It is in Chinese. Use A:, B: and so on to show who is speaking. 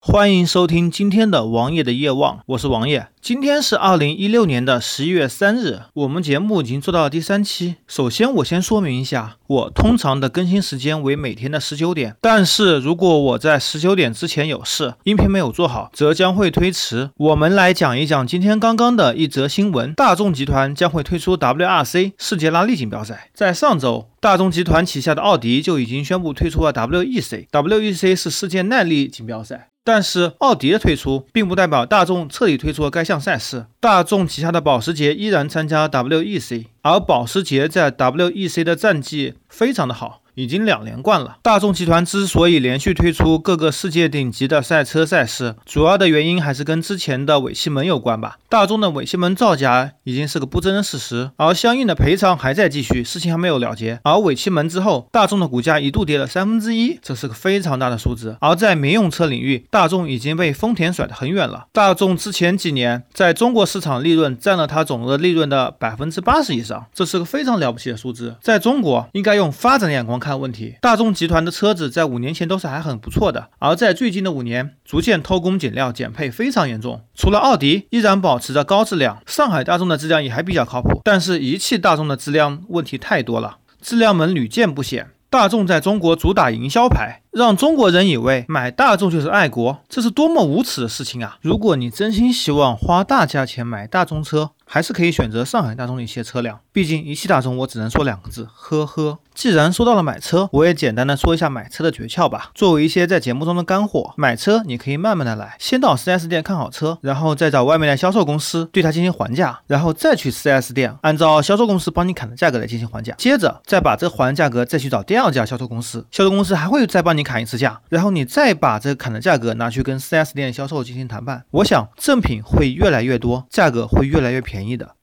A: 欢迎收听今天的王爷的夜望，我是王爷。今天是二零一六年的十一月三日，我们节目已经做到了第三期。首先，我先说明一下，我通常的更新时间为每天的十九点，但是如果我在十九点之前有事，音频没有做好，则将会推迟。我们来讲一讲今天刚刚的一则新闻：大众集团将会推出 WRC 世界拉力锦标赛。在上周，大众集团旗下的奥迪就已经宣布推出了 WEC，WEC 是世界耐力锦标赛。但是奥迪的退出，并不代表大众彻底退出了该项赛事。大众旗下的保时捷依然参加 WEC，而保时捷在 WEC 的战绩非常的好。已经两连冠了。大众集团之所以连续推出各个世界顶级的赛车赛事，主要的原因还是跟之前的尾气门有关吧。大众的尾气门造假已经是个不争的事实，而相应的赔偿还在继续，事情还没有了结。而尾气门之后，大众的股价一度跌了三分之一，这是个非常大的数字。而在民用车领域，大众已经被丰田甩得很远了。大众之前几年在中国市场利润占了它总额利润的百分之八十以上，这是个非常了不起的数字。在中国，应该用发展的眼光看。看问题，大众集团的车子在五年前都是还很不错的，而在最近的五年，逐渐偷工减料、减配非常严重。除了奥迪依然保持着高质量，上海大众的质量也还比较靠谱，但是一汽大众的质量问题太多了，质量门屡见不鲜。大众在中国主打营销牌，让中国人以为买大众就是爱国，这是多么无耻的事情啊！如果你真心希望花大价钱买大众车，还是可以选择上海大众的一些车辆，毕竟一汽大众，我只能说两个字：呵呵。既然说到了买车，我也简单的说一下买车的诀窍吧。作为一些在节目中的干货，买车你可以慢慢的来，先到 4S 店看好车，然后再找外面的销售公司对它进行还价，然后再去 4S 店按照销售公司帮你砍的价格来进行还价，接着再把这还价格再去找第二家销售公司，销售公司还会再帮你砍一次价，然后你再把这个砍的价格拿去跟 4S 店销售进行谈判。我想赠品会越来越多，价格会越来越便宜的。